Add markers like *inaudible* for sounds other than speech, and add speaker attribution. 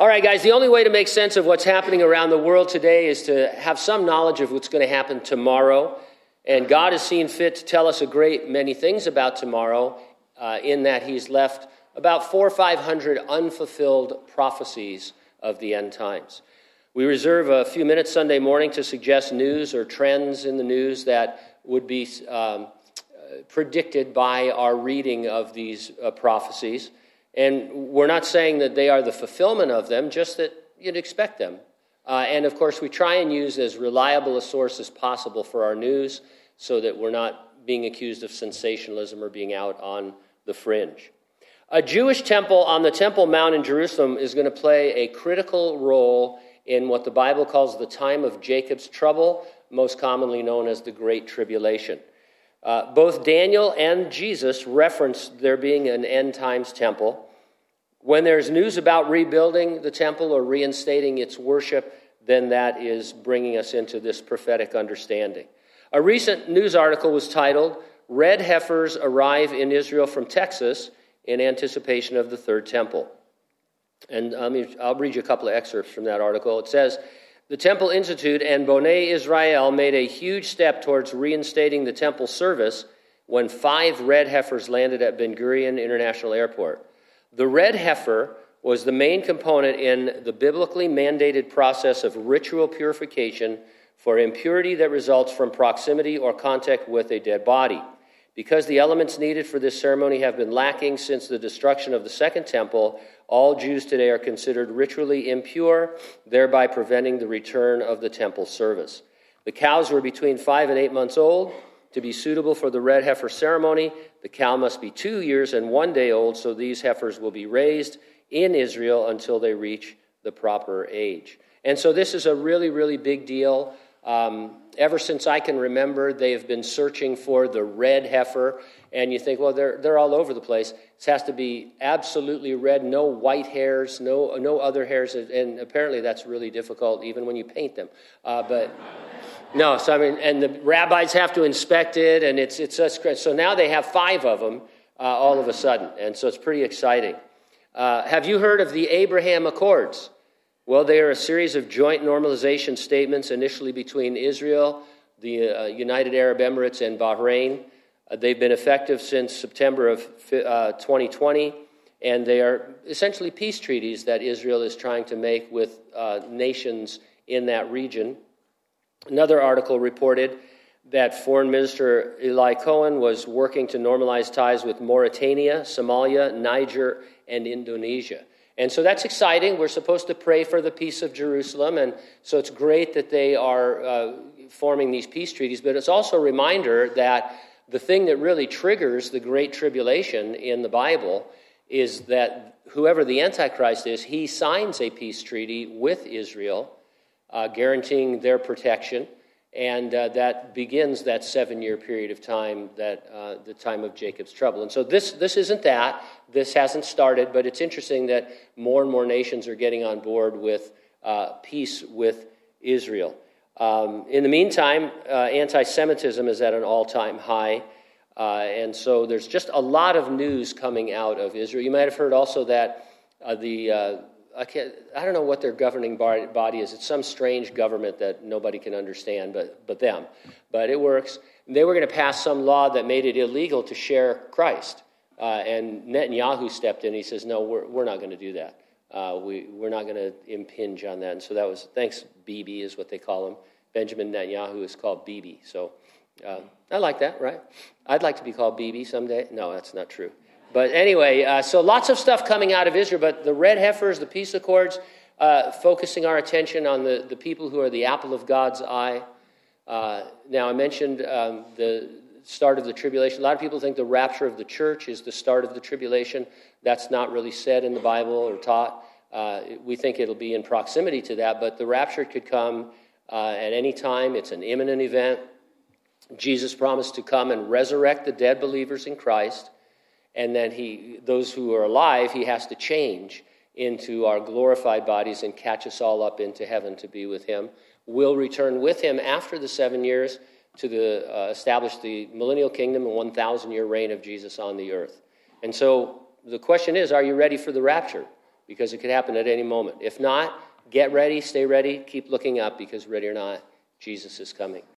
Speaker 1: All right, guys, the only way to make sense of what's happening around the world today is to have some knowledge of what's going to happen tomorrow. And God has seen fit to tell us a great many things about tomorrow, uh, in that He's left about four or five hundred unfulfilled prophecies of the end times. We reserve a few minutes Sunday morning to suggest news or trends in the news that would be um, predicted by our reading of these uh, prophecies. And we're not saying that they are the fulfillment of them, just that you'd expect them. Uh, and of course, we try and use as reliable a source as possible for our news so that we're not being accused of sensationalism or being out on the fringe. A Jewish temple on the Temple Mount in Jerusalem is going to play a critical role in what the Bible calls the time of Jacob's trouble, most commonly known as the Great Tribulation. Uh, both Daniel and Jesus reference there being an end times temple. When there's news about rebuilding the temple or reinstating its worship, then that is bringing us into this prophetic understanding. A recent news article was titled, Red Heifers Arrive in Israel from Texas in Anticipation of the Third Temple. And I'll read you a couple of excerpts from that article. It says, the Temple Institute and Boneh Israel made a huge step towards reinstating the temple service when five red heifers landed at Ben Gurion International Airport. The red heifer was the main component in the biblically mandated process of ritual purification for impurity that results from proximity or contact with a dead body. Because the elements needed for this ceremony have been lacking since the destruction of the Second Temple, all Jews today are considered ritually impure, thereby preventing the return of the temple service. The cows were between five and eight months old. To be suitable for the red heifer ceremony, the cow must be two years and one day old, so these heifers will be raised in Israel until they reach the proper age. And so this is a really, really big deal. Um, ever since I can remember, they have been searching for the red heifer and you think, well, they're, they're all over the place. This has to be absolutely red, no white hairs, no, no other hairs, and apparently that's really difficult even when you paint them. Uh, but *laughs* no, so I mean, and the rabbis have to inspect it, and it's, it's. So now they have five of them uh, all of a sudden, and so it's pretty exciting. Uh, have you heard of the Abraham Accords? Well, they are a series of joint normalization statements initially between Israel, the uh, United Arab Emirates, and Bahrain. Uh, they've been effective since September of uh, 2020, and they are essentially peace treaties that Israel is trying to make with uh, nations in that region. Another article reported that Foreign Minister Eli Cohen was working to normalize ties with Mauritania, Somalia, Niger, and Indonesia. And so that's exciting. We're supposed to pray for the peace of Jerusalem, and so it's great that they are uh, forming these peace treaties, but it's also a reminder that the thing that really triggers the Great Tribulation in the Bible is that whoever the Antichrist is, he signs a peace treaty with Israel, uh, guaranteeing their protection. And uh, that begins that seven year period of time, that uh, the time of Jacob's trouble. And so this, this isn't that. This hasn't started, but it's interesting that more and more nations are getting on board with uh, peace with Israel. Um, in the meantime, uh, anti Semitism is at an all time high. Uh, and so there's just a lot of news coming out of Israel. You might have heard also that uh, the, I, can't, I don't know what their governing body is. It's some strange government that nobody can understand but, but them. But it works. They were going to pass some law that made it illegal to share Christ. Uh, and Netanyahu stepped in. He says, No, we're, we're not going to do that. Uh, we, we're not going to impinge on that. And so that was, thanks, Bibi is what they call him. Benjamin Netanyahu is called Bibi. So uh, I like that, right? I'd like to be called Bibi someday. No, that's not true. But anyway, uh, so lots of stuff coming out of Israel, but the red heifers, the peace accords, uh, focusing our attention on the, the people who are the apple of God's eye. Uh, now, I mentioned um, the start of the tribulation. A lot of people think the rapture of the church is the start of the tribulation. That's not really said in the Bible or taught. Uh, we think it'll be in proximity to that, but the rapture could come uh, at any time. It's an imminent event. Jesus promised to come and resurrect the dead believers in Christ, and then he, those who are alive, he has to change into our glorified bodies and catch us all up into heaven to be with him. We'll return with him after the seven years to the, uh, establish the millennial kingdom and 1,000 year reign of Jesus on the earth. And so the question is are you ready for the rapture? because it could happen at any moment. If not, get ready, stay ready, keep looking up because, ready or not, Jesus is coming.